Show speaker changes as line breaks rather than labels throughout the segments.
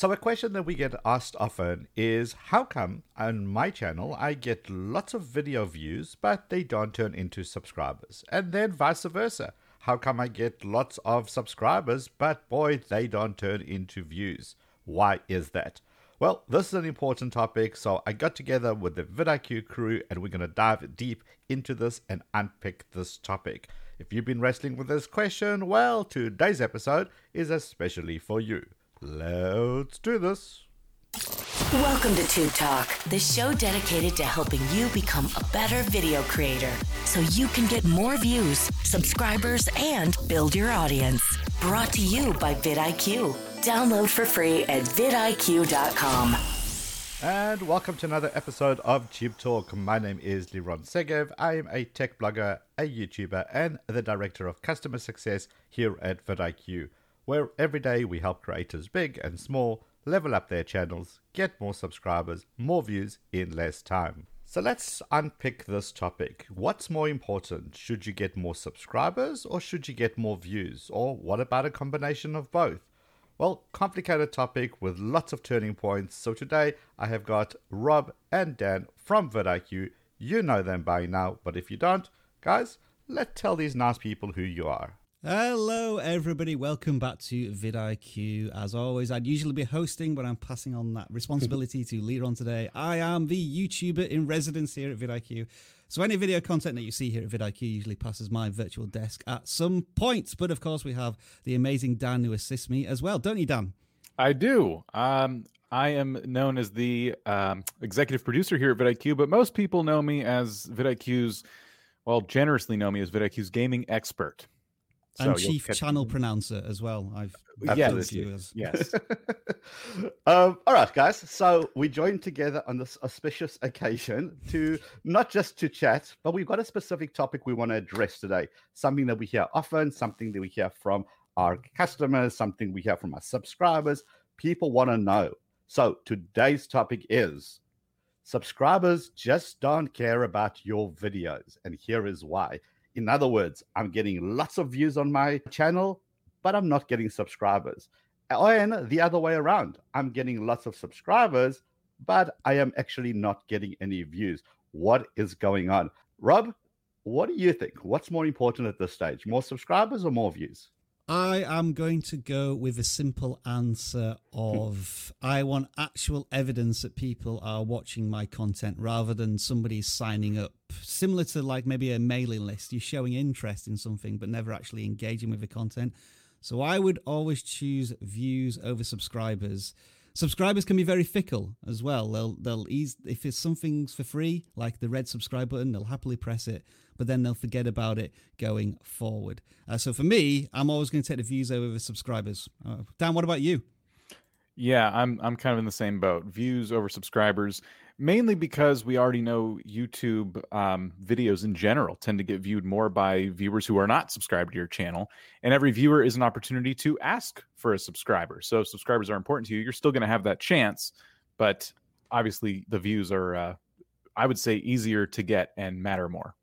So, a question that we get asked often is how come on my channel I get lots of video views, but they don't turn into subscribers? And then vice versa. How come I get lots of subscribers, but boy, they don't turn into views? Why is that? Well, this is an important topic, so I got together with the vidIQ crew and we're going to dive deep into this and unpick this topic. If you've been wrestling with this question, well, today's episode is especially for you. Let's do this.
Welcome to Tube Talk, the show dedicated to helping you become a better video creator so you can get more views, subscribers, and build your audience. Brought to you by vidIQ. Download for free at vidIQ.com.
And welcome to another episode of Tube Talk. My name is Liron Segev. I am a tech blogger, a YouTuber, and the director of customer success here at vidIQ, where every day we help creators big and small level up their channels, get more subscribers, more views in less time. So let's unpick this topic. What's more important? Should you get more subscribers or should you get more views? Or what about a combination of both? Well, complicated topic with lots of turning points. So today I have got Rob and Dan from vidIQ. You know them by now, but if you don't, guys, let's tell these nice people who you are.
Hello, everybody. Welcome back to vidIQ. As always, I'd usually be hosting, but I'm passing on that responsibility to Liron today. I am the YouTuber in residence here at vidIQ. So any video content that you see here at vidIQ usually passes my virtual desk at some point. But of course, we have the amazing Dan who assists me as well, don't you, Dan?
I do. Um, I am known as the um, executive producer here at vidIQ, but most people know me as vidIQ's, well, generously know me as vidIQ's gaming expert.
And so chief channel pronouncer as well. I've
yes, you as yes.
um, all right, guys. So we joined together on this auspicious occasion to not just to chat, but we've got a specific topic we want to address today. Something that we hear often, something that we hear from our customers, something we hear from our subscribers. People want to know. So today's topic is subscribers just don't care about your videos, and here is why. In other words, I'm getting lots of views on my channel, but I'm not getting subscribers. And the other way around, I'm getting lots of subscribers, but I am actually not getting any views. What is going on? Rob, what do you think? What's more important at this stage, more subscribers or more views?
I am going to go with a simple answer of I want actual evidence that people are watching my content rather than somebody signing up. Similar to like maybe a mailing list, you're showing interest in something but never actually engaging with the content. So I would always choose views over subscribers. Subscribers can be very fickle as well. They'll they'll ease if it's something's for free, like the red subscribe button, they'll happily press it but then they'll forget about it going forward. Uh, so for me, I'm always going to take the views over the subscribers. Uh, Dan, what about you?
Yeah, I'm I'm kind of in the same boat. Views over subscribers, mainly because we already know YouTube um, videos in general tend to get viewed more by viewers who are not subscribed to your channel, and every viewer is an opportunity to ask for a subscriber. So if subscribers are important to you, you're still going to have that chance, but obviously the views are, uh, I would say, easier to get and matter more.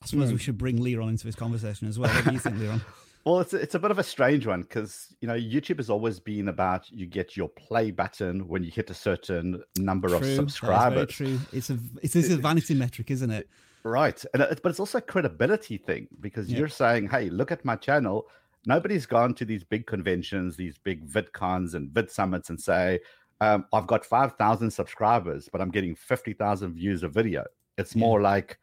I suppose mm. we should bring Liron into this conversation as well. What do you think, Liron?
Well, it's a, it's a bit of a strange one because you know YouTube has always been about you get your play button when you hit a certain number
true.
of subscribers.
true. It's a it's, it's a vanity metric, isn't it?
Right, and it, but it's also a credibility thing because yeah. you're saying, "Hey, look at my channel." Nobody's gone to these big conventions, these big VidCons and Vid Summits, and say, um, "I've got five thousand subscribers, but I'm getting fifty thousand views a video." It's more like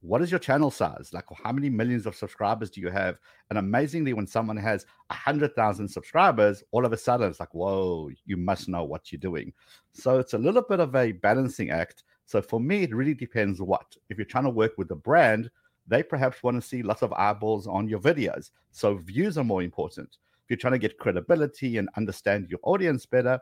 what is your channel size? Like, how many millions of subscribers do you have? And amazingly, when someone has a hundred thousand subscribers, all of a sudden it's like, whoa, you must know what you're doing. So it's a little bit of a balancing act. So for me, it really depends what. If you're trying to work with a brand, they perhaps want to see lots of eyeballs on your videos. So views are more important. If you're trying to get credibility and understand your audience better,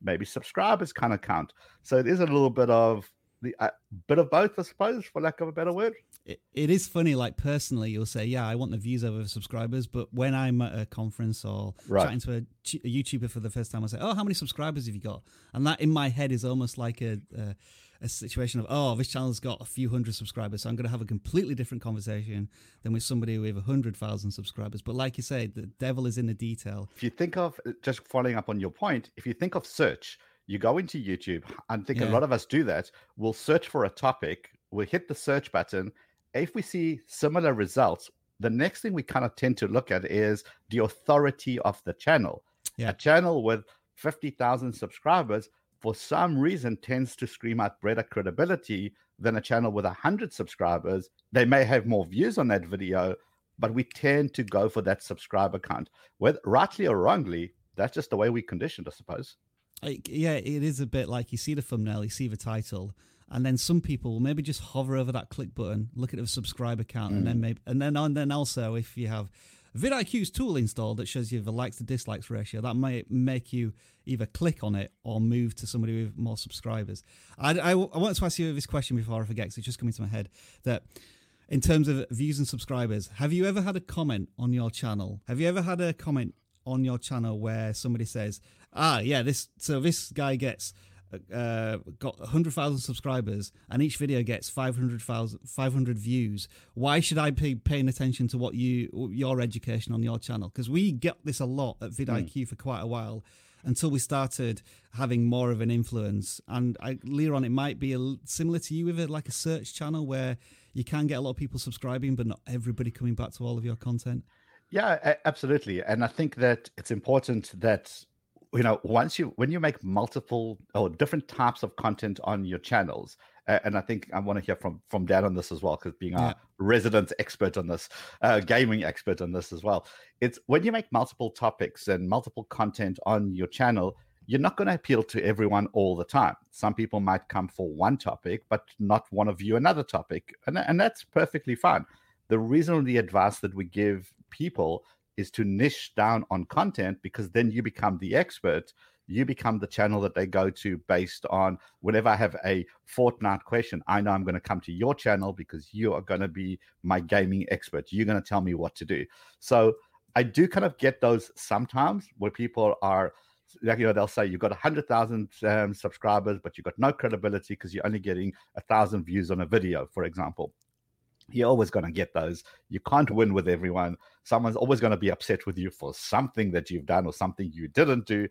maybe subscribers kind of count. So it is a little bit of the uh, bit of both, I suppose, for lack of a better word.
it, it is funny. Like personally, you'll say, "Yeah, I want the views over subscribers," but when I'm at a conference or
Right.
chatting to a, a YouTuber for the first time, I say, "Oh, how many subscribers have you got?" And that in my head is almost like a a, a situation of, "Oh, this channel's got a few hundred subscribers, so I'm going to have a completely different conversation than with somebody with a hundred thousand subscribers." But like you say, the devil is in the detail.
if you think of just following up on your point, if you think of search, you go into YouTube. I think a lot of us do that. We'll search for a topic, we'll hit the search button. If we see similar results, the next thing we kind of tend to look at is the authority of the channel.
Yeah.
A channel with 50,000 subscribers, for some reason, tends to scream out better credibility than a channel with 100 subscribers. They may have more views on that video, but we tend to go for that subscriber count. Whether rightly or wrongly, that's just the way we conditioned, I suppose.
Like, yeah, it is a bit like you see the thumbnail, you see the title, and then some people will maybe just hover over that click button, look at the subscriber count, and then mm. maybe, and then and then also if you have vidIQ's tool installed that shows you the likes to dislikes ratio, that might make you either click on it or move to somebody with more subscribers. I, I, I wanted to ask you this question before I forget, because it's just coming to my head that in terms of views and subscribers, have you ever had a comment on your channel? Have you ever had a comment on your channel where somebody says, "Ah, yeah, this so this guy gets uh, got 100,000 subscribers and each video gets 500,000 500 views. Why should I be paying attention to what you your education on your channel? Because we get this a lot at vidIQ for quite a while until we started having more of an influence. And I, Liron, it might be a, similar to you with it, like a search channel where you can get a lot of people subscribing, but not everybody coming back to all of your content.
Yeah, absolutely. And I think that it's important that you know once you when you make multiple or different types of content on your channels uh, and i think i want to hear from from dan on this as well because being
Yeah.
our resident expert on this uh, gaming expert on this as well it's when you make multiple topics and multiple content on your channel you're not going to appeal to everyone all the time some people might come for one topic but not want to view another topic and, and that's perfectly fine the reason the advice that we give people is to niche down on content because then you become the expert. You become the channel that they go to based on whenever I have a Fortnite question, I know I'm going to come to your channel because you are going to be my gaming expert. You're going to tell me what to do. So I do kind of get those sometimes where people are like you know they'll say you've got 100000 um, subscribers but you've got no credibility because you're only getting a thousand views on a video for example you're always going to get those. You can't win with everyone. Someone's always going to be upset with you for something that you've done or something you didn't do.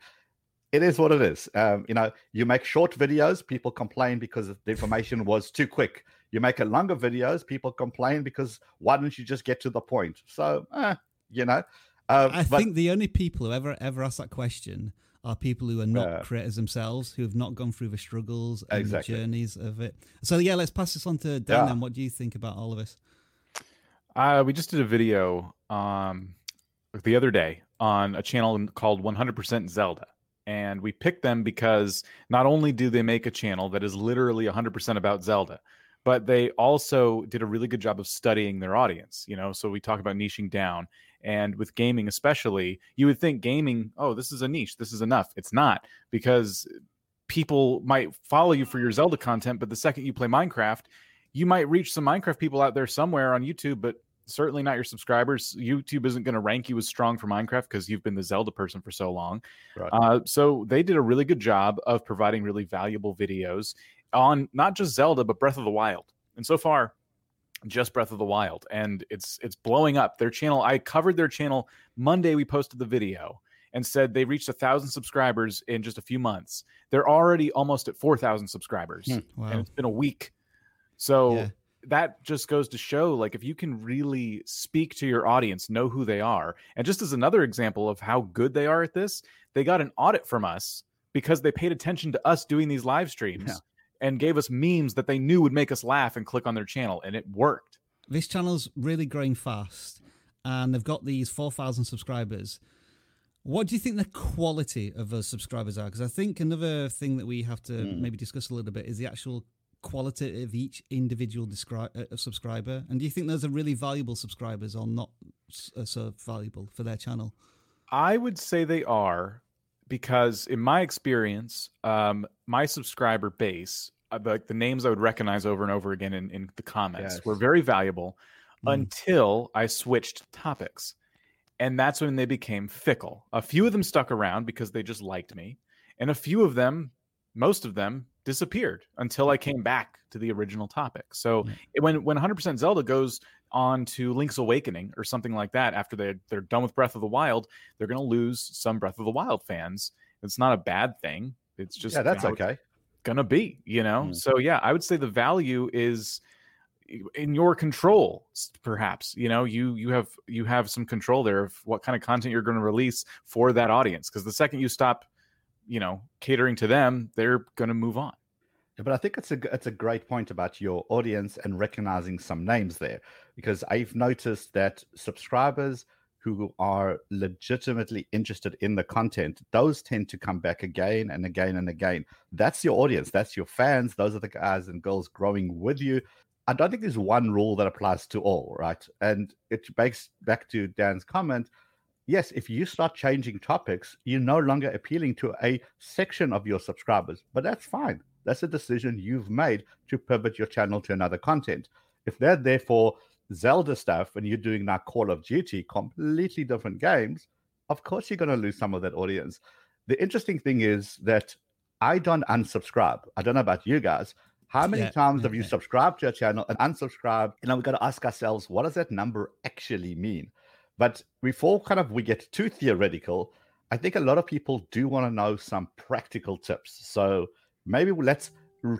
It is what it is. Um, you know, you make short videos, people complain because the information was too quick. You make a longer videos, people complain because why don't you just get to the point? So, eh, you know, uh,
I
but-
think the only people who ever ever ask that question are people who are not
Yeah.
creators themselves, who have not gone through the struggles and
Exactly.
the journeys of it. So yeah, let's pass this on to Dan.
Yeah.
Then, what do you think about all of this?
Uh, we just did a video um, the other day on a channel called 100% Zelda. And we picked them because not only do they make a channel that is literally 100% about Zelda, but they also did a really good job of studying their audience. You know, so we talk about niching down. And with gaming, especially, you would think gaming, oh, this is a niche, this is enough. It's not because people might follow you for your Zelda content, but the second you play Minecraft, you might reach some Minecraft people out there somewhere on YouTube, but certainly not your subscribers. YouTube isn't going to rank you as strong for Minecraft because you've been the Zelda person for so long.
Right.
Uh, so they did a really good job of providing really valuable videos on not just Zelda but Breath of the Wild. And so far, just Breath of the Wild, and it's it's blowing up. Their channel. I covered their channel Monday. We posted the video and said they reached a thousand subscribers in just a few months. They're already almost at four thousand subscribers,
Hmm.
Wow.
and it's been a week. So
Yeah.
that just goes to show like if you can really speak to your audience know who they are and just as another example of how good they are at this they got an audit from us because they paid attention to us doing these live streams
Yeah.
And gave us memes that they knew would make us laugh and click on their channel and it worked
This channel's really growing fast, and they've got these four thousand subscribers. What do you think the quality of those subscribers are? Because I think another thing that we have to
Mm.
maybe discuss a little bit is the actual quality of each individual descri- uh, subscriber. And do you think those are really valuable subscribers or not uh, so valuable for their channel?
i would say they are because in my experience um, my subscriber base uh, like the names I would recognize over and over again in, in the comments
Yes.
were very valuable
Mm.
until I switched topics. And that's when they became fickle. A few of them stuck around because they just liked me, and a few of them, most of them, disappeared until I came back to the original topic. So it- when when 100% Zelda goes on to Link's Awakening or something like that after they they're done with Breath of the Wild, they're going to lose some Breath of the Wild fans. It's not a bad thing. It's just
yeah, that's okay.
gonna be you know
Mm.
so yeah i would say the value is in your control perhaps you know you you have you have some control there of what kind of content you're going to release for that audience because the second you stop you know catering to them they're going to move on
But I think it's a it's a great point about your audience and recognizing some names there, because I've noticed that subscribers who are legitimately interested in the content, those tend to come back again and again and again. That's your audience. That's your fans. Those are the guys and girls growing with you. I don't think there's one rule that applies to all, right? And it makes back to Dan's comment. Yes, if you start changing topics, you're no longer appealing to a section of your subscribers, but that's fine. That's a decision you've made to pivot your channel to another content. If they're there for Zelda stuff and you're doing now Call of Duty, completely different games, of course you're going to lose some of that audience. The interesting thing is that I don't unsubscribe. I don't know about you guys. How many
Yeah,
times have you
mm-hmm.
subscribed to a channel and unsubscribed? And then we've got to ask ourselves, what does that number actually mean? But before kind of we get too theoretical, I think a lot of people do want to know some practical tips. So maybe let's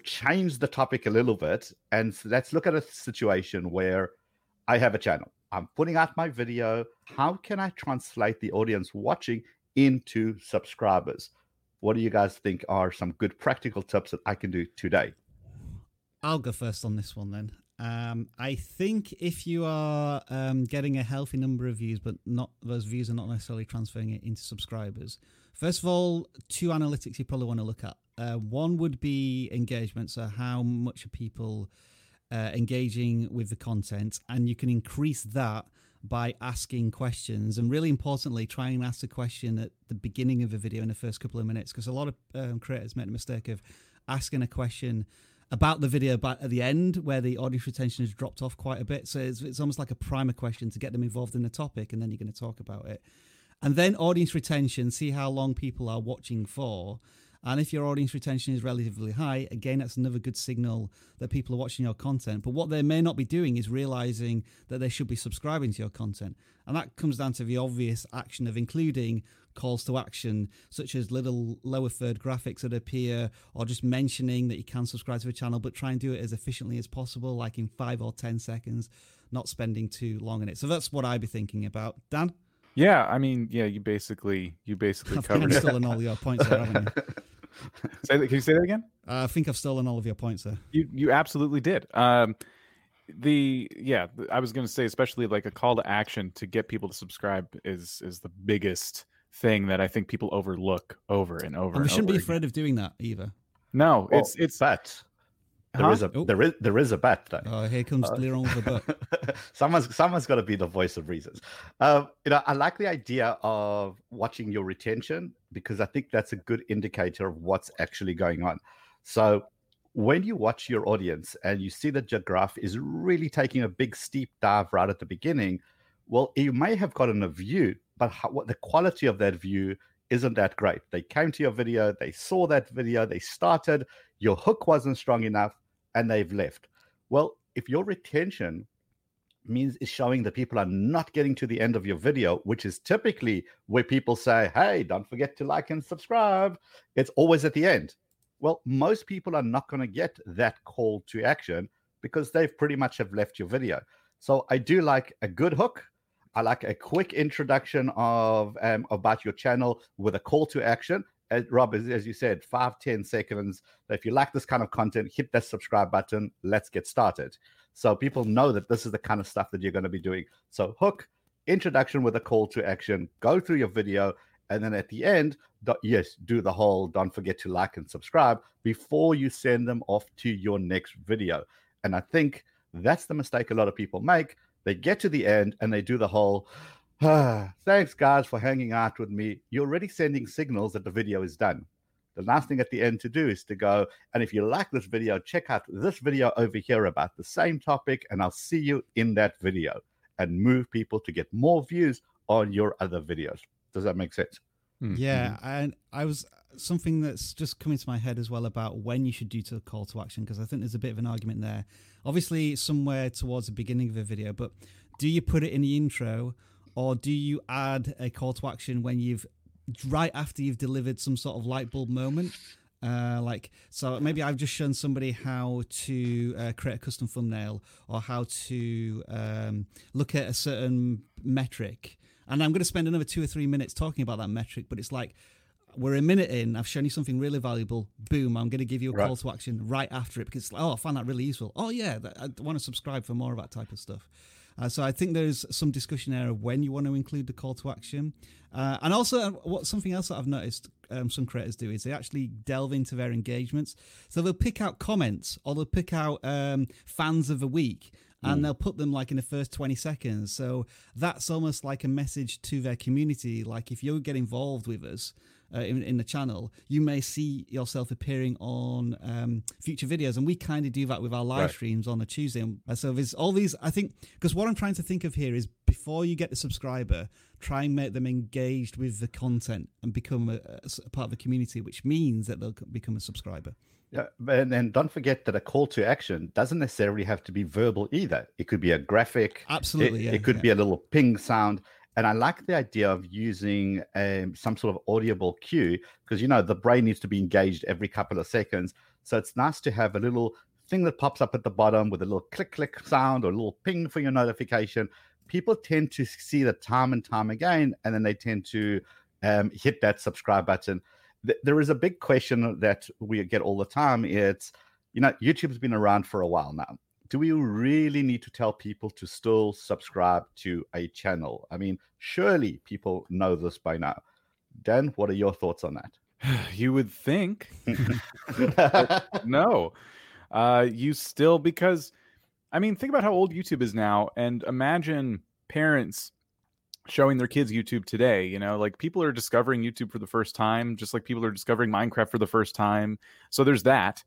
change the topic a little bit and let's look at a situation where I have a channel. I'm putting out my video. How can I translate the audience watching into subscribers? What do you guys think are some good practical tips that I can do today?
I'll go first on this one then. Um, I think if you are um, getting a healthy number of views, but not those views are not necessarily transferring it into subscribers. First of all, two analytics you probably want to look at. Uh, one would be engagement, so how much are people uh, engaging with the content, and you can increase that by asking questions, and really importantly, try and ask a question at the beginning of a video in the first couple of minutes, because a lot of um, creators make the mistake of asking a question about the video but at the end where the audience retention has dropped off quite a bit. So it's, it's almost like a primer question to get them involved in the topic and then you're going to talk about it. And then audience retention see how long people are watching for and if your audience retention is relatively high again that's another good signal that people are watching your content but what they may not be doing is realizing that they should be subscribing to your content and that comes down to the obvious action of including calls to action, such as little lower third graphics that appear, or just mentioning that you can subscribe to the channel, but try and do it as efficiently as possible, like in five or 10 seconds, not spending too long on it. So that's what I'd be thinking about. Dan?
Yeah i mean yeah you basically you basically
I think
covered
I've
it
stolen all your points there, haven't you?
say that, can you say that again
Uh, I think I've stolen all of your points there.
You you absolutely did. Um, the yeah, I was going to say, especially like a call to action to get people to subscribe is is the biggest thing that I think people overlook over and over.
And we
and
shouldn't be
over again.
afraid of doing that either.
No,
Well,
it's it's
but there
Huh?
is a
Oh.
there is there is a bet though.
Oh, here comes
Uh,
Liron with a
someone's someone's got to be the voice of reasons. Um, you know, I like the idea of watching your retention because I think that's a good indicator of what's actually going on. So when you watch your audience and you see that your graph is really taking a big steep dive right at the beginning, well, you may have gotten a view, but how, what the quality of that view isn't that great. They came to your video, they saw that video, they started, your hook wasn't strong enough, and they've left. Well, if your retention means is showing that people are not getting to the end of your video, which is typically where people say, Hey, don't forget to like and subscribe. It's always at the end. Well, most people are not going to get that call to action because they've pretty much have left your video. So I do like a good hook. I like a quick introduction of um, about your channel with a call to action. As Rob, as, as you said, five ten seconds. If you like this kind of content, hit that subscribe button. Let's get started. So people know that this is the kind of stuff that you're going to be doing. So hook, introduction with a call to action, go through your video, and then at the end, do- yes, do the whole don't forget to like and subscribe before you send them off to your next video. And I think that's the mistake a lot of people make. They get to the end and they do the whole, thanks guys for hanging out with me. You're already sending signals that the video is done. the last thing at the end to do is to go, and if you like this video, check out this video over here about the same topic, and I'll see you in that video and move people to get more views on your other videos. Does that make sense?
Mm-hmm. Yeah, and I was something that's just coming to my head as well about when you should do to call to action because I think there's a bit of an argument there. Obviously, somewhere towards the beginning of a video, but do you put it in the intro or do you add a call to action when you've right after you've delivered some sort of light bulb moment? Uh, like so maybe i've just shown somebody how to uh, create a custom thumbnail or how to um, look at a certain metric and i'm going to spend another two or three minutes talking about that metric but it's like we're a minute in i've shown you something really valuable boom i'm going to give you a right. call to action right after it because oh i found that really useful oh yeah i want to subscribe for more of that type of stuff uh, so I think there's some discussion there of when you want to include the call to action, uh, and also uh, what something else that I've noticed um, some creators do is they actually delve into their engagements. So they'll pick out comments or they'll pick out um, fans of the week. And mm. they'll put them like in the first 20 seconds. So that's almost like a message to their community. Like, if you get involved with us, uh, in, in, the channel, you may see yourself appearing on um, future videos. And we kind of do that with our live right. streams on a Tuesday. And so there's all these, I think, because what I'm trying to think of here is before you get the subscriber, try and make them engaged with the content and become a, a part of the community, which means that they'll become a subscriber.
Yeah, and then don't forget that a call to action doesn't necessarily have to be verbal either. It could be a graphic.
Absolutely.
It,
yeah,
it could
yeah.
be a little ping sound. And I like the idea of using um, some sort of audible cue because, you know, the brain needs to be engaged every couple of seconds. So it's nice to have a little thing that pops up at the bottom with a little click, click sound or a little ping for your notification. People tend to see that time and time again, and then they tend to um, hit that subscribe button. Th- there is a big question that we get all the time. It's, you know, YouTube's been around for a while now do we really need to tell people to still subscribe to a channel? I mean, surely people know this by now. Dan, what are your thoughts on that?
You would think. no. Uh, you still, because, I mean, think about how old YouTube is now and imagine parents showing their kids YouTube today. You know, like people are discovering YouTube for the first time, just like people are discovering Minecraft for the first time. So there's that.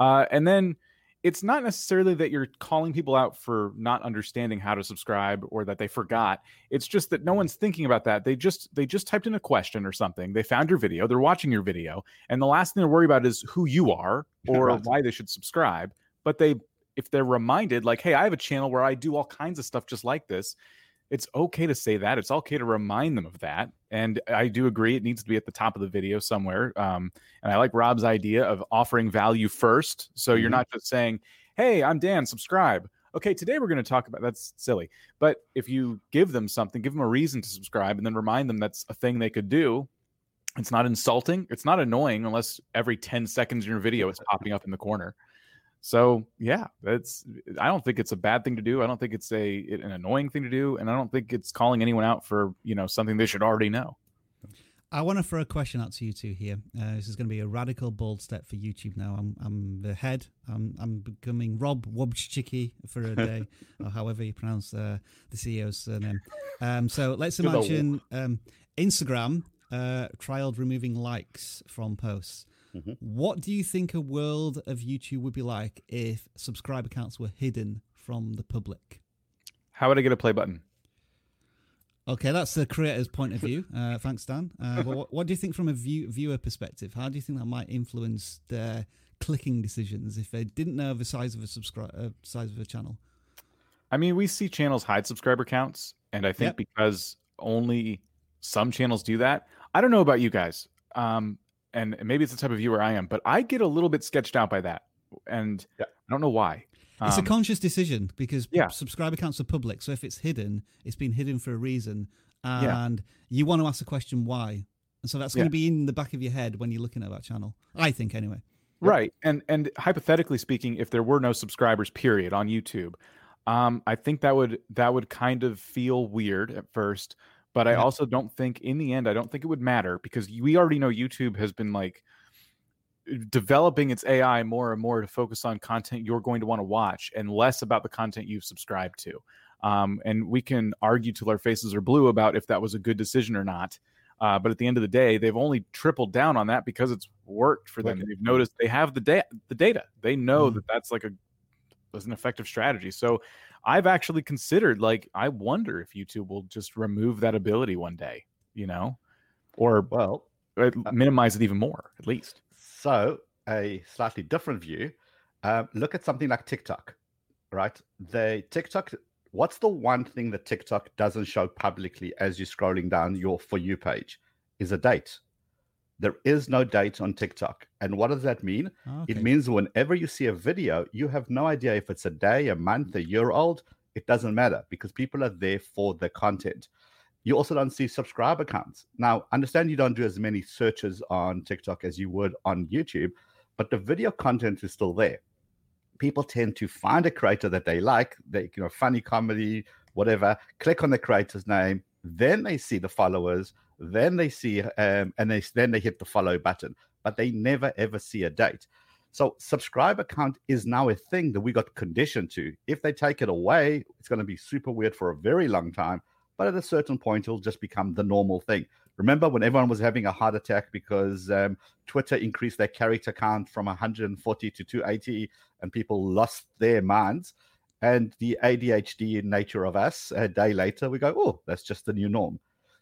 Uh, and then, it's not necessarily that you're calling people out for not understanding how to subscribe or that they forgot. It's just that no mm-hmm. one's thinking about that. They just they just typed in a question or something. They found your video. They're watching your video. And the last thing they're worried about is who you are or right. why they should subscribe. But they if they're reminded like hey i have a channel where i do all kinds of stuff just like this it's okay to say that. It's okay to remind them of that. And I do agree it needs to be at the top of the video somewhere. Um, and I like Rob's idea of offering value first. So mm-hmm. you're not just saying, hey, I'm Dan, subscribe. Okay, today we're going to talk about that's silly. But if you give them something, give them a reason to subscribe and then remind them that's a thing they could do. It's not insulting. It's not annoying unless every 10 seconds in your video it's popping up in the corner. So yeah, that's I don't think it's a bad thing to do. I don't think it's a an annoying thing to do, and I don't think it's calling anyone out for you know something they should already know.
I want to throw a question out to you two here. Uh, this is going to be a radical, bold step for YouTube now. I'm, I'm the head. I'm, I'm becoming Rob Wobchicki for a day, or however you pronounce uh, the CEO's surname. Um, so let's imagine um, Instagram uh, trialed removing likes from posts. Mm-hmm. What do you think a world of YouTube would be like if subscriber counts were hidden from the public?
How would I get a play button?
Okay, that's the creator's point of view. Uh, thanks, Dan. Uh, but what, what, do you think from a view, viewer perspective? How do you think that might influence their clicking decisions if they didn't know the size of a subscribe uh, size of a channel?
I mean, we see channels hide subscriber counts, and I think yep. because only some channels do that. I don't know about you guys. Um, and maybe it's the type of viewer I am, but I get a little bit sketched out by that, and yeah. I don't know why.
It's um, a conscious decision because yeah. subscriber counts are public. So if it's hidden, it's been hidden for a reason, and yeah. you want to ask the question why. And so that's going to be in the back of your head when you're looking at that channel. I think anyway.
Right, and and hypothetically speaking, if there were no subscribers, period, on YouTube, um, I think that would that would kind of feel weird at first. But I also don't think, in the end, I don't think it would matter because we already know YouTube has been like developing its AI more and more to focus on content you're going to want to watch and less about the content you've subscribed to. Um, and we can argue till our faces are blue about if that was a good decision or not. Uh, but at the end of the day, they've only tripled down on that because it's worked for them. They've noticed they have the data. The data. They know mm-hmm. that that's like a was an effective strategy. So I've actually considered like I wonder if YouTube will just remove that ability one day. You know, or
well,
uh, minimize it even more at least.
So a slightly different view. Uh, look at something like TikTok, right? The TikTok what's the one thing that TikTok doesn't show publicly as you're scrolling down your For You page? Is a date. There is no date on TikTok. And what does that mean? Okay. It means whenever you see a video, you have no idea if it's a day, a month, a year old. It doesn't matter because people are there for the content. You also don't see subscriber counts. Now, understand you don't do as many searches on TikTok as you would on YouTube, but the video content is still there people tend to find a creator that they like, they you know, funny comedy, whatever, click on the creator's name, then they see the followers, then they see um, and they then they hit the follow button, but they never ever see a date. So subscriber count is now a thing that we got conditioned to. If they take it away, it's going to be super weird for a very long time. But at a certain point, it'll just become the normal thing. Remember when everyone was having a heart attack because um, Twitter increased their character count from 140 to 280 and people lost their minds? And the ADHD nature of us, a day later, we go, oh, that's just the new norm.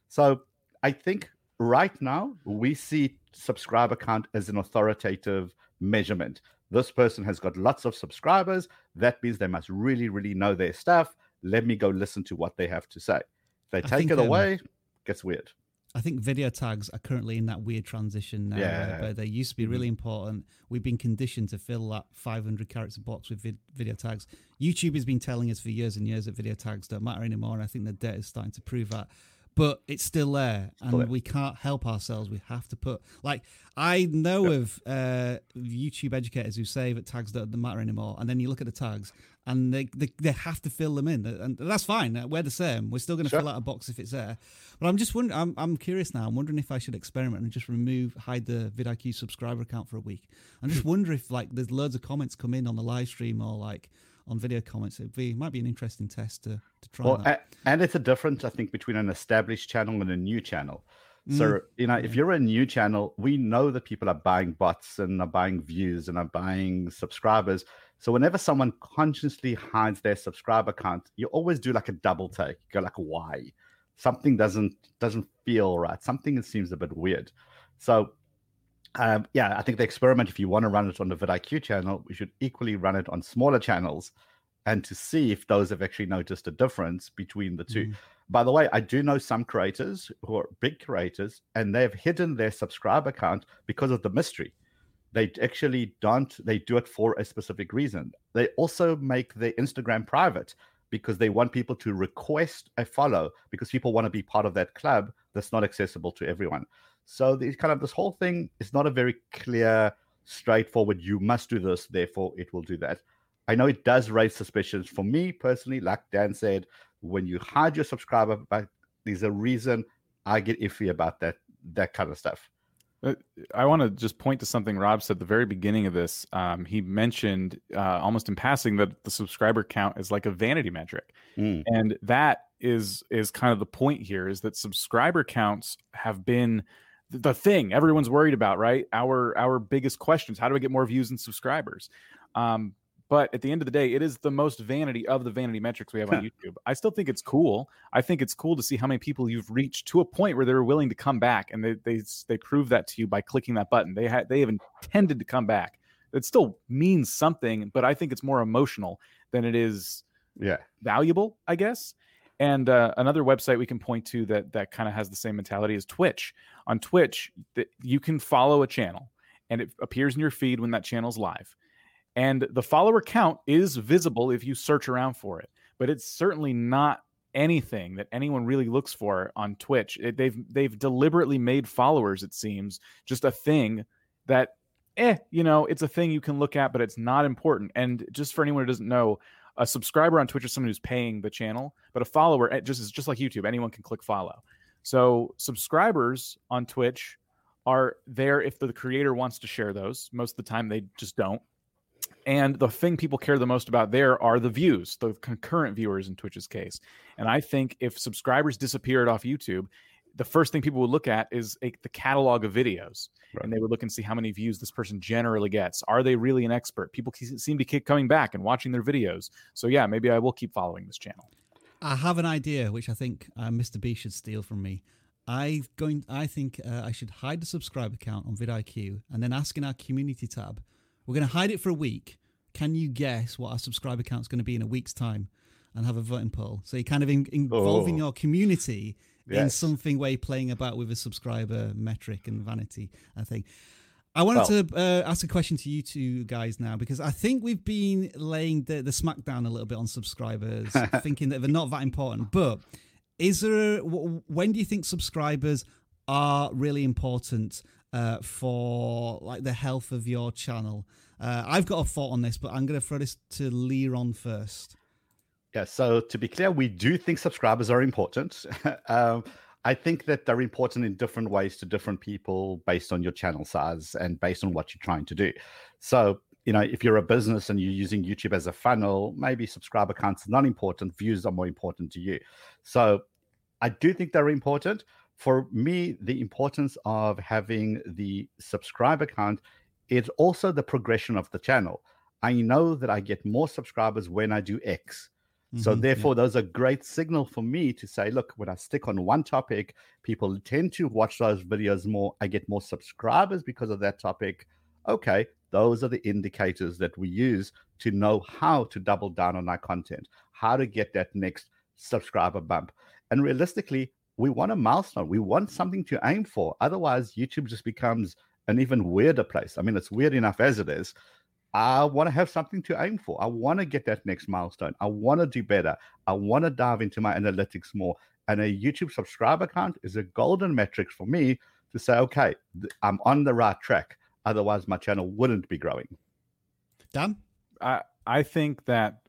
So I think right now we see subscriber count as an authoritative measurement. This person has got lots of subscribers. That means they must really, really know their stuff. Let me go listen to what they have to say. If they take it away, um, gets weird.
I think video tags are currently in that weird transition now, yeah. where they used to be really mm-hmm. important. We've been conditioned to fill that 500 character box with vid- video tags. YouTube has been telling us for years and years that video tags don't matter anymore, and I think the data is starting to prove that but it's still there and still we can't help ourselves. We have to put like i know of uh, youtube educators who say that tags don't matter anymore and then you look at the tags and they, they, they have to fill them in and that's fine. We're the same. We're still going to sure. fill out a box if it's there. But i'm just wondering I'm, I'm curious now. I'm wondering if i should experiment and just remove hide the vidiq subscriber account for a week. And just wonder if like there's loads of comments come in on the live stream or like on video comments. It be, might be an interesting test to, to try. Well,
and it's a difference, I think, between an established channel and a new channel. So, mm. you know, if you're a new channel, we know that people are buying bots and are buying views and are buying subscribers. So whenever someone consciously hides their subscriber count, you always do like a double take. You go like, why? Something doesn't doesn't feel right. Something seems a bit weird. So um, yeah, I think the experiment, if you want to run it on the vidIQ channel, we should equally run it on smaller channels and to see if those have actually noticed a difference between the 2 mm. By the way, I do know some creators who are big creators and they've hidden their subscriber count because of the mystery. They actually don't, they do it for a specific reason. They also make their Instagram private because they want people to request a follow because people want to be part of that club that's not accessible to everyone. So these kind of this whole thing is not a very clear, straightforward. You must do this, therefore it will do that. I know it does raise suspicions for me personally. Like Dan said, when you hide your subscriber, but there's a reason I get iffy about that that kind of stuff.
Uh, I want to just point to something Rob said at the very beginning of this. Um, he mentioned uh, almost in passing that the subscriber count is like a vanity metric, mm. and that is is kind of the point here. Is that subscriber counts have been the thing everyone's worried about, right? Our our biggest questions: How do we get more views and subscribers? Um, but at the end of the day, it is the most vanity of the vanity metrics we have on YouTube. I still think it's cool. I think it's cool to see how many people you've reached to a point where they're willing to come back, and they they they prove that to you by clicking that button. They had they have intended to come back. It still means something, but I think it's more emotional than it is
yeah
valuable. I guess. And uh, another website we can point to that that kind of has the same mentality is Twitch. On Twitch, th- you can follow a channel, and it appears in your feed when that channel's live. And the follower count is visible if you search around for it, but it's certainly not anything that anyone really looks for on Twitch. It, they've they've deliberately made followers, it seems, just a thing that eh, you know, it's a thing you can look at, but it's not important. And just for anyone who doesn't know, a subscriber on Twitch is someone who's paying the channel, but a follower eh, just is just like YouTube. Anyone can click follow. So subscribers on Twitch are there if the creator wants to share those. Most of the time, they just don't. And the thing people care the most about there are the views, the concurrent viewers in Twitch's case. And I think if subscribers disappeared off YouTube, the first thing people would look at is a, the catalog of videos
Right.
and they would look and see how many views this person generally gets are they really an expert people seem to keep coming back and watching their videos so yeah maybe i will keep following this channel
I have an idea, which I think uh, Mr. B should steal from me. I going. I think uh, I should hide the subscriber count on vidIQ and then ask in our community tab. We're going to hide it for a week. Can you guess what our subscriber count is going to be in a week's time? And have a voting poll. So you're kind of in, involving
Oh.
your community in something way playing about with a subscriber metric and vanity. I think. I wanted to uh, ask a question to you two guys now because I think we've been laying the, the smackdown a little bit on subscribers, thinking that they're not that important. But is there, a, when do you think subscribers are really important uh, for like the health of your channel? Uh, I've got a thought on this, but I'm going to throw this to Liron first.
Yeah, so to be clear, we do think subscribers are important. um, I think that they're important in different ways to different people based on your channel size and based on what you're trying to do. So, you know, if you're a business and you're using YouTube as a funnel, maybe subscriber counts are not important, views are more important to you. So, I do think they're important. For me, the importance of having the subscriber count is also the progression of the channel. I know that I get more subscribers when I do X. So
Mhm, yeah.
therefore, those are great signal for me to say, look, when I stick on one topic, people tend to watch those videos more. I get more subscribers because of that topic. Okay, those are the indicators that we use to know how to double down on our content, how to get that next subscriber bump. And realistically, we want a milestone. We want something to aim for. Otherwise, YouTube just becomes an even weirder place. I mean, it's weird enough as it is. I want to have something to aim for. I want to get that next milestone. I want to do better. I want to dive into my analytics more. And a YouTube subscriber count is a golden metric for me to say, okay, I'm on the right track. Otherwise, my channel wouldn't be growing.
Dan?
I I think that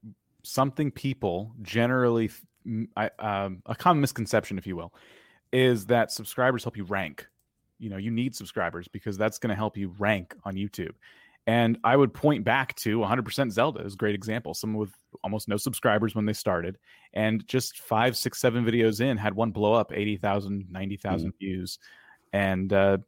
something people generally, th- m- I, um, a common misconception, if you will, is that subscribers help you rank. You know, you need subscribers because that's going to help you rank on YouTube. And I would point back to 100% Zelda is a great example. Someone with almost no subscribers when they started, and just five, six, seven videos in had one blow up 80,000, 90,000 views. And uh,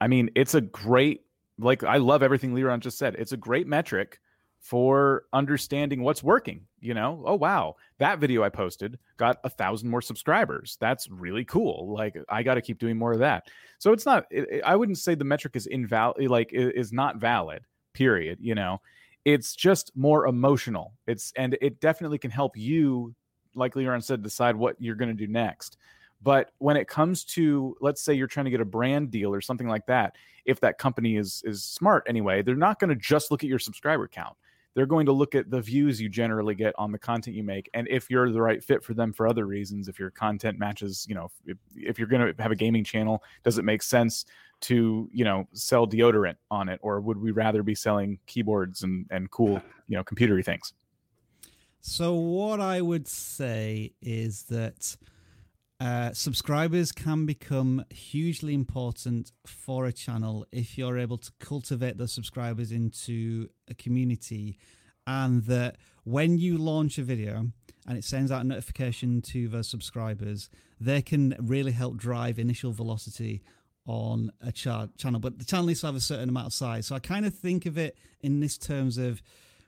I mean, it's a great, like, I love everything Liron just said. It's a great metric for understanding what's working. You know, oh wow, that video I posted got a thousand more subscribers. That's really cool. Like I got to keep doing more of that. So it's not. It, it- I wouldn't say the metric is invalid. Like is not valid. Period. You know, it's just more emotional. It's and it definitely can help you, like Leon said, decide what you're going to do next. But when it comes to, let's say you're trying to get a brand deal or something like that, if that company is is smart anyway, they're not going to just look at your subscriber count. They're going to look at the views you generally get on the content you make, and if you're the right fit for them for other reasons. If your content matches, you know, if, if you're going to have a gaming channel, does it make sense to you know sell deodorant on it, or would we rather be selling keyboards and and cool you know computery things?
So what I would say is that uh, subscribers can become hugely important for a channel if you're able to cultivate those subscribers into a community, and that when you launch a video and it sends out a notification to those subscribers, they can really help drive initial velocity on a cha- channel. But the channel needs to have a certain amount of size. So I kind of think of it in this terms of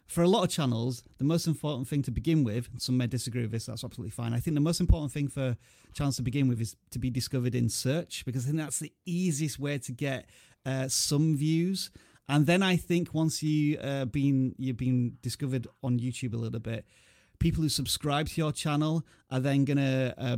for a lot of channels, the most important thing to begin with, and some may disagree with this, that's absolutely fine. I think the most important thing for channels to begin with is to be discovered in search because I think that's the easiest way to get uh, some views. And then I think once you uh, been you've been discovered on YouTube a little bit, people who subscribe to your channel are then gonna uh,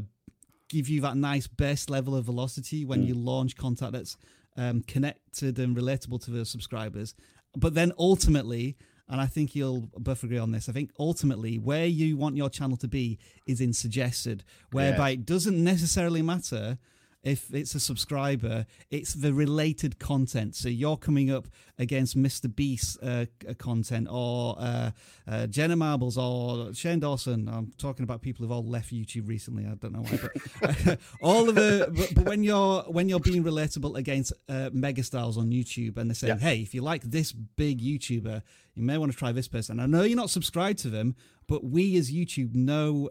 give you that nice best level of velocity when you launch content that's um, connected and relatable to the subscribers. But then ultimately, and I think you'll both agree on this, I think ultimately where you want your channel to be is in suggested, whereby
Yes.
it doesn't necessarily matter if it's a subscriber, it's the related content. So you're coming up against Mr. Beast uh, content or uh, uh, Jenna Marbles or Shane Dawson. I'm talking about people who've all left YouTube recently. I don't know why, but all of the. But, but when you're when you're being relatable against uh, megastars on YouTube and they're saying,
Yeah.
"Hey, if you like this big YouTuber, you may want to try this person." I know you're not subscribed to them, but we as YouTube know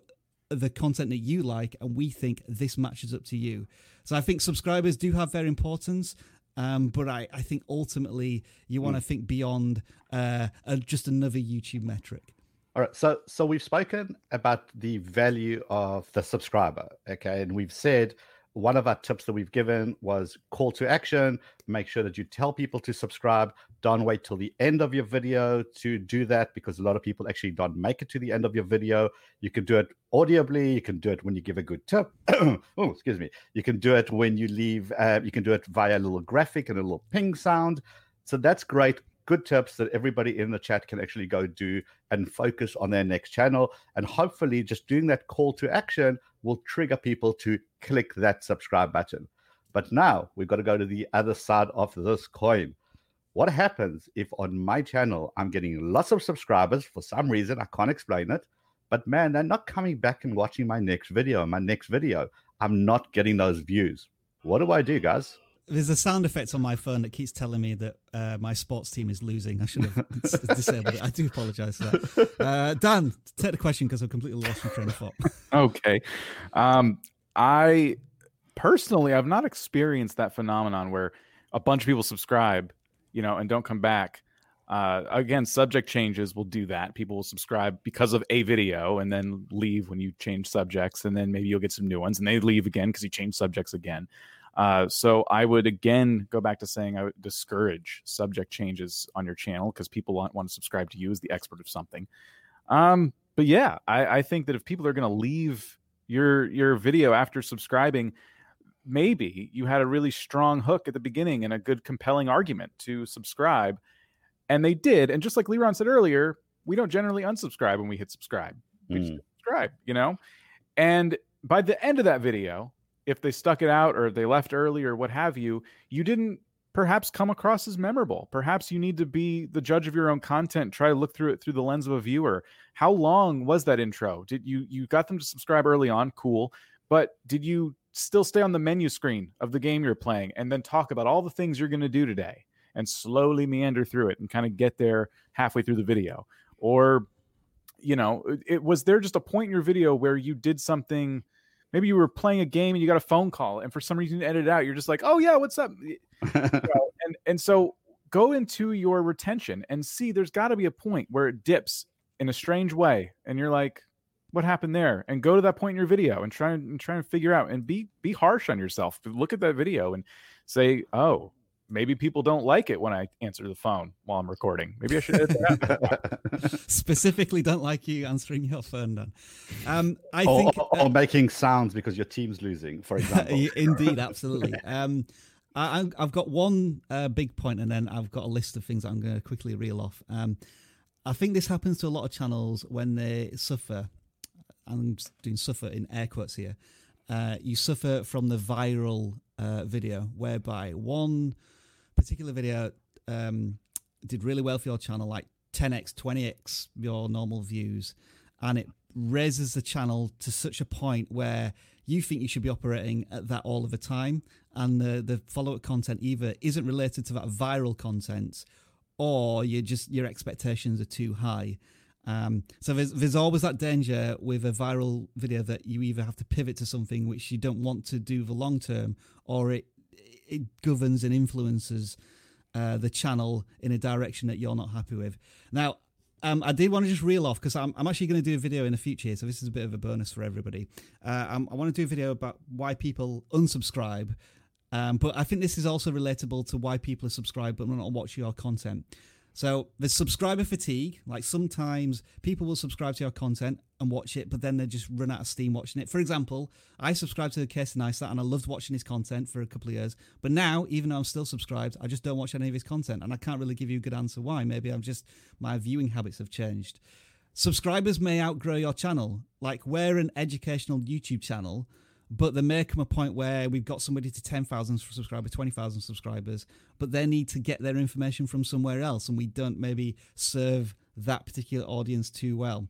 the content that you like, and we think this matches up to you. So I think subscribers do have their importance. Um, but I, I think ultimately you want to mm. think beyond uh, uh, just another YouTube metric.
All right, so so we've spoken about the value of the subscriber, okay, and we've said one of our tips that we've given was call to action. Make sure that you tell people to subscribe. Don't wait till the end of your video to do that because a lot of people actually don't make it to the end of your video. You can do it audibly. You can do it when you give a good tip. oh, excuse me. You can do it when you leave. Uh, you can do it via a little graphic and a little ping sound. So that's great good tips that everybody in the chat can actually go do and focus on their next channel. And hopefully, just doing that call to action will trigger people to click that subscribe button. But now we've got to go to the other side of this coin. What happens if on my channel I'm getting lots of subscribers for some reason? I can't explain it. But man, they're not coming back and watching my next video. My next video, I'm not getting those views. What do I do, guys?
there's a sound effect on my phone that keeps telling me that uh, my sports team is losing. I should have disabled it. I do apologize for that. Uh, Dan, take the question because I've completely lost my train of thought.
okay. Um, I personally, I've not experienced that phenomenon where a bunch of people subscribe, you know, and don't come back. Uh, again, subject changes will do that. People will subscribe because of a video and then leave when you change subjects, and then maybe you'll get some new ones, and they leave again because you change subjects again. Uh, so I would again go back to saying I would discourage subject changes on your channel because people want, want to subscribe to you as the expert of something. Um, but yeah, I, I think that if people are going to leave your your video after subscribing, maybe you had a really strong hook at the beginning and a good compelling argument to subscribe, and they did. And just like Liron said earlier, we don't generally unsubscribe when we hit subscribe. We mm. just subscribe, you know. And by the end of that video, if they stuck it out or they left early or what have you, you didn't perhaps come across as memorable. Perhaps you need to be the judge of your own content. Try to look through it through the lens of a viewer. How long was that intro? Did you you got them to subscribe early on? Cool. But did you still stay on the menu screen of the game you're playing and then talk about all the things you're going to do today and slowly meander through it and kind of get there halfway through the video? Or you know, it was there just a point in your video where you did something maybe you were playing a game and you got a phone call and for some reason you edit it out you're just like oh yeah what's up you know, and and so go into your retention and see there's got to be a point where it dips in a strange way and you're like what happened there and go to that point in your video and try and try and figure out and be be harsh on yourself look at that video and say oh maybe people don't like it when I answer the phone while I'm recording. Maybe I should
specifically don't like you answering your phone. Then, um, I
or,
think,
or, or, making sounds because your team's losing, for example.
Indeed, absolutely. Um, I, have got one uh, big point, and then I've got a list of things I'm going to quickly reel off. Um, I think this happens to a lot of channels when they suffer. I'm doing suffer in air quotes here. Uh, you suffer from the viral uh, video, whereby one particular video um, did really well for your channel, like 10x, 20x your normal views, and it raises the channel to such a point where you think you should be operating at that all of the time, and the the follow up content either isn't related to that viral content, or you just your expectations are too high. Um, so there's there's always that danger with a viral video that you either have to pivot to something which you don't want to do the long term, or it it governs and influences uh, the channel in a direction that you're not happy with. Now, um, I did want to just reel off because I'm, I'm actually going to do a video in the future, here, so this is a bit of a bonus for everybody. Uh, um, I want to do a video about why people unsubscribe, um, but I think this is also relatable to why people are subscribed but not watch your content. So there's subscriber fatigue. Like sometimes people will subscribe to your content and watch it, but then they just run out of steam watching it. For example, I subscribed to Casey Neistat and I loved watching his content for a couple of years. But now, even though I'm still subscribed, I just don't watch any of his content. And I can't really give you a good answer why. Maybe I'm just, my viewing habits have changed. Subscribers may outgrow your channel. Like we're an educational YouTube channel but there may come a point where we've got somebody to 10,000 subscribers, 20,000 subscribers, but they need to get their information from somewhere else, and we don't maybe serve that particular audience too well.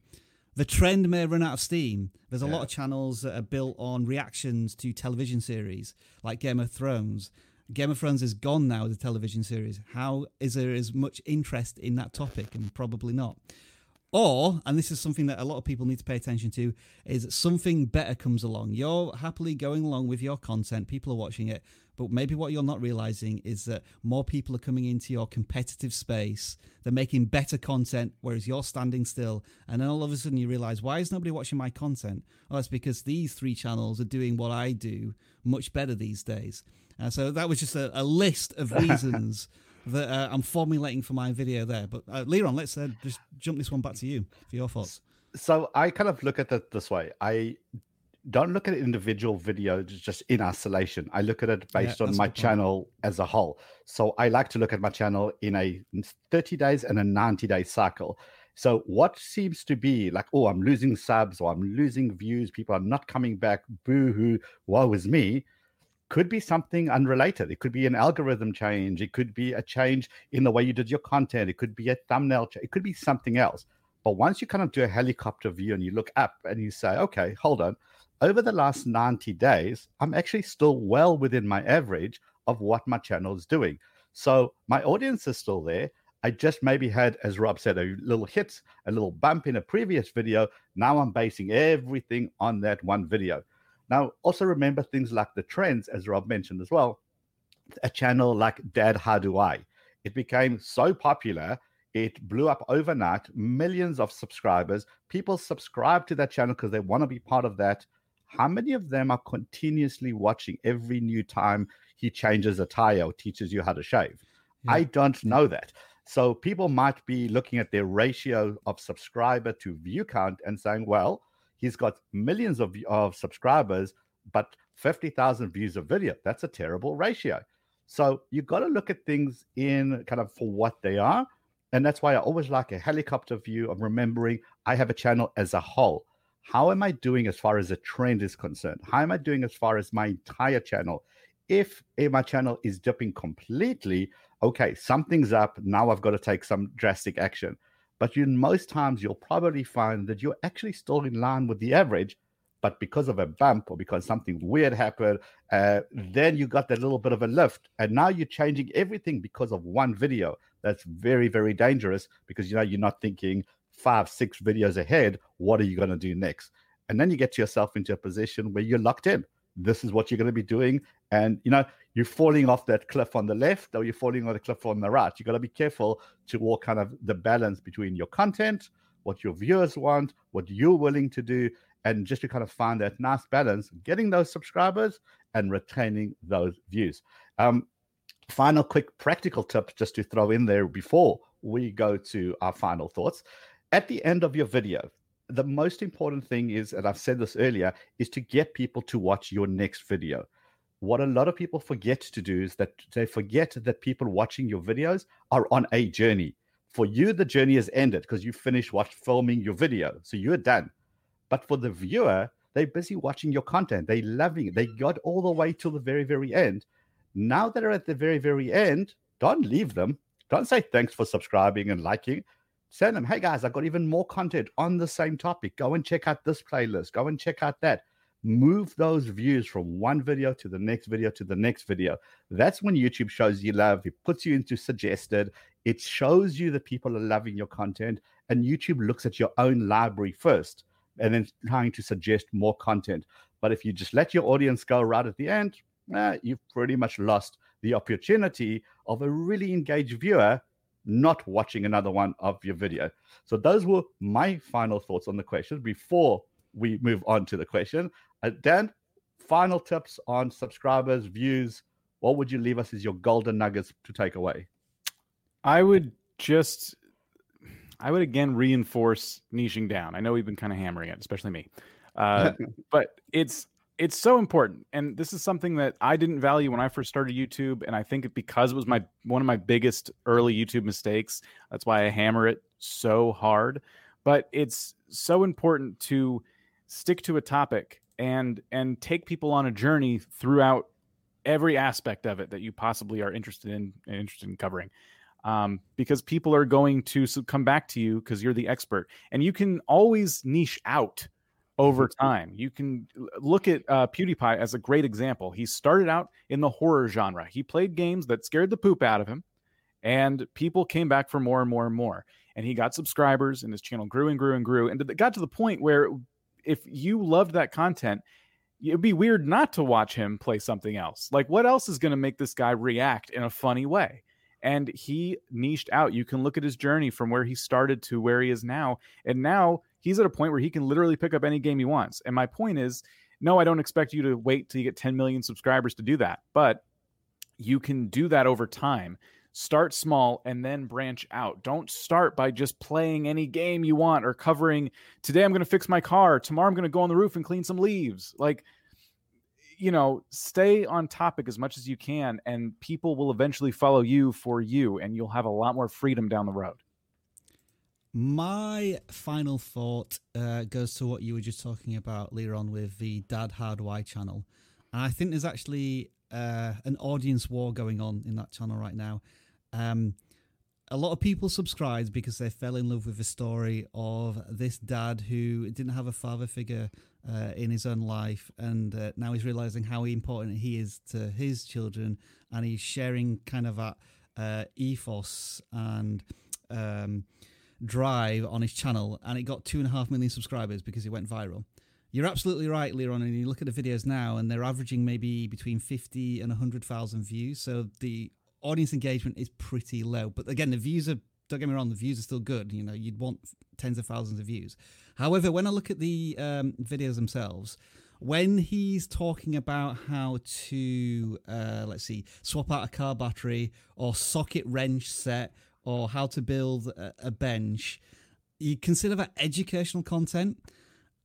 The trend may run out of steam. There's a yeah. lot of channels that are built on reactions to television series like Game of Thrones. Game of Thrones is gone now, the television series. How is there as much interest in that topic? And probably not. Or, and this is something that a lot of people need to pay attention to, is something better comes along. You're happily going along with your content, people are watching it, but maybe what you're not realizing is that more people are coming into your competitive space. They're making better content, whereas you're standing still. And then all of a sudden you realize, why is nobody watching my content? Oh, it's because these three channels are doing what I do much better these days. Uh, so that was just a, a list of reasons that uh, I'm formulating for my video there. But uh, Liron, let's uh, just jump this one back to you for your thoughts.
So I kind of look at it this way. I don't look at individual videos just in isolation. I look at it based yeah, on my channel as a whole. So I like to look at my channel in a 30 days and a 90 day cycle. So what seems to be like, oh, I'm losing subs or I'm losing views, people are not coming back, boo hoo, woe is me, could be something unrelated. It could be an algorithm change. It could be a change in the way you did your content. It could be a thumbnail change. It could be something else. But once you kind of do a helicopter view and you look up and you say, okay, hold on, over the last 90 days, I'm actually still well within my average of what my channel is doing. So my audience is still there. I just maybe had, as Rob said, a little hit, a little bump in a previous video. Now I'm basing everything on that one video. Now, also remember things like the trends, as Rob mentioned as well. A channel like Dad How Do I? It became so popular, it blew up overnight, millions of subscribers. People subscribe to that channel because they want to be part of that how many of them are continuously watching every new time he changes a tire or teaches you how to shave? Yeah. I don't know that. So people might be looking at their ratio of subscriber to view count and saying, well, he's got millions of, of subscribers, but 50,000 views of video. That's a terrible ratio. So you've got to look at things in kind of for what they are. And that's why I always like a helicopter view of remembering I have a channel as a whole how am I doing as far as a trend is concerned? How am I doing as far as my entire channel? If my channel is dipping completely, okay, something's up. Now I've got to take some drastic action. But you, most times you'll probably find that you're actually still in line with the average, but because of a bump or because something weird happened, uh, then you got that little bit of a lift, and now you're changing everything because of one video. That's very, very dangerous because you know you're not thinking five, six videos ahead. What are you going to do next? And then you get yourself into a position where you're locked in. This is what you're going to be doing. And, you know, you're falling off that cliff on the left or you're falling on the cliff on the right. You got to be careful to walk kind of the balance between your content, what your viewers want, what you're willing to do, and just to kind of find that nice balance, getting those subscribers and retaining those views. Um, final quick practical tip just to throw in there before we go to our final thoughts at the end of your video, the most important thing is, and I've said this earlier, is to get people to watch your next video. What a lot of people forget to do is that they forget that people watching your videos are on a journey. For you, the journey has ended because you finished watch, filming your video. So you're done. But for the viewer, they're busy watching your content. They're loving it. They got all the way till the very, very end. Now that are at the very, very end, don't leave them. Don't say thanks for subscribing and liking send them, hey guys, I've got even more content on the same topic. Go and check out this playlist. Go and check out that. Move those views from one video to the next video to the next video. That's when YouTube shows you love. It puts you into suggested. It shows you that people are loving your content. And YouTube looks at your own library first and then trying to suggest more content. But if you just let your audience go right at the end, eh, you've pretty much lost the opportunity of a really engaged viewer not watching another one of your video. So those were my final thoughts on the question before we move on to the question. Uh, Dan, final tips on subscribers, views. What would you leave us as your golden nuggets to take away?
I would just, I would again reinforce niching down. I know we've been kind of hammering it, especially me, uh, but it's it's so important and this is something that i didn't value when i first started youtube and i think because it was my one of my biggest early youtube mistakes that's why i hammer it so hard but it's so important to stick to a topic and and take people on a journey throughout every aspect of it that you possibly are interested in interested in covering um, because people are going to come back to you because you're the expert and you can always niche out over time. You can look at uh, PewDiePie as a great example. He started out in the horror genre. He played games that scared the poop out of him, And people came back for more and more and more. And he got subscribers, and his channel grew and grew and grew. And it got to the point where if you loved that content, it'd be weird not to watch him play something else. Like, what else is going to make this guy react in a funny way? And he niched out. You can look at his journey from where he started to where he is now. And now he's at a point where he can literally pick up any game he wants. And my point is, no, I don't expect you to wait till you get 10 million subscribers to do that, but you can do that over time. Start small and then branch out. Don't start by just playing any game you want or covering today I'm going to fix my car, tomorrow I'm going to go on the roof and clean some leaves. Like you know, stay on topic as much as you can and people will eventually follow you for you and you'll have a lot more freedom down the road.
My final thought uh, goes to what you were just talking about, Liron, with the Dad How Do I channel. And I think there's actually uh, an audience war going on in that channel right now. Um, a lot of people subscribed because they fell in love with the story of this dad who didn't have a father figure uh, in his own life, and uh, now he's realizing how important he is to his children, and he's sharing kind of that uh, ethos and um, drive on his channel, and it got two and a half million subscribers because it went viral. You're absolutely right, Leon. And you look at the videos now, and they're averaging maybe between 50 and 100,000 views. So the audience engagement is pretty low. But again, the views are, don't get me wrong, the views are still good. You know, you'd want tens of thousands of views. However, when I look at the um, videos themselves, when he's talking about how to, uh, let's see, swap out a car battery or socket wrench set or how to build a, a bench, you consider that educational content.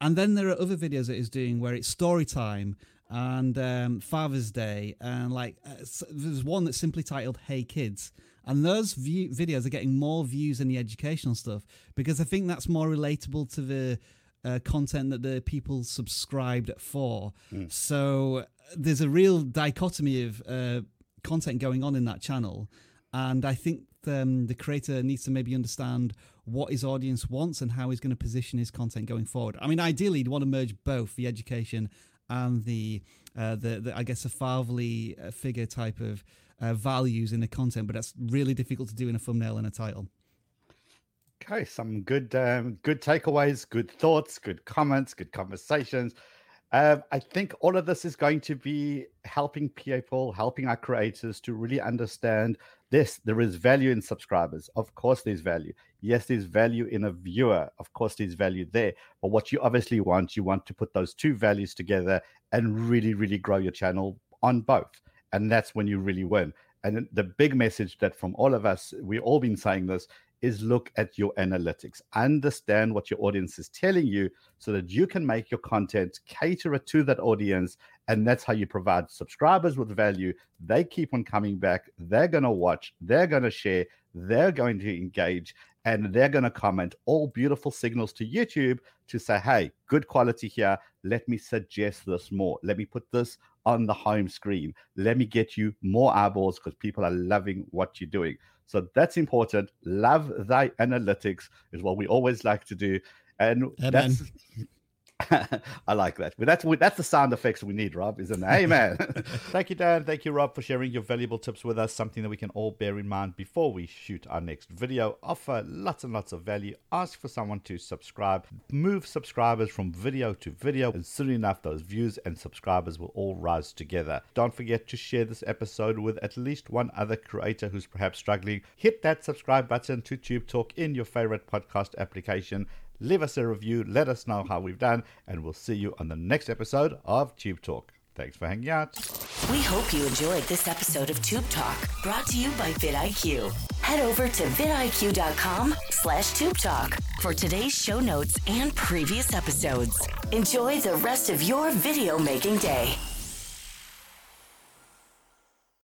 And then there are other videos that he's doing where it's story time and um, Father's Day, and like uh, there's one that's simply titled "Hey Kids," and those view- videos are getting more views than the educational stuff because I think that's more relatable to the uh, content that the people subscribed for. Mm. So there's a real dichotomy of uh, content going on in that channel, and I think um, the creator needs to maybe understand what his audience wants and how he's going to position his content going forward. I mean, ideally, you'd want to merge both the education and the uh, the, the I guess a fatherly uh, figure type of uh, values in the content, but that's really difficult to do in a thumbnail and a title.
Okay, some good um, good takeaways, good thoughts, good comments, good conversations. Um, I think all of this is going to be helping people, helping our creators to really understand this. There is value in subscribers. Of course, there's value. Yes, there's value in a viewer. Of course, there's value there. But what you obviously want, you want to put those two values together and really, really grow your channel on both. And that's when you really win. And the big message that from all of us, we've all been saying this, is look at your analytics, understand what your audience is telling you so that you can make your content cater it to that audience. And that's how you provide subscribers with value. They keep on coming back. They're going to watch, they're going to share, they're going to engage, and they're going to comment all beautiful signals to YouTube to say, hey, good quality here. Let me suggest this more. Let me put this on the home screen. Let me get you more eyeballs because people are loving what you're doing. So that's important. Love thy analytics is what we always like to do. And Amen. that's I like that. But that's that's the sound effects we need, Rob, isn't it? Amen. Thank you, Dan. Thank you, Rob, for sharing your valuable tips with us. Something that we can all bear in mind before we shoot our next video. Offer lots and lots of value. Ask for someone to subscribe. Move subscribers from video to video. And soon enough, those views and subscribers will all rise together. Don't forget to share this episode with at least one other creator who's perhaps struggling. Hit that subscribe button to Tube Talk in your favorite podcast application leave us a review, let us know how we've done, and we'll see you on the next episode of Tube Talk. Thanks for hanging out.
We hope you enjoyed this episode of Tube Talk, brought to you by vidIQ. Head over to vidIQ.com slash Tube Talk for today's show notes and previous episodes. Enjoy the rest of your video making day.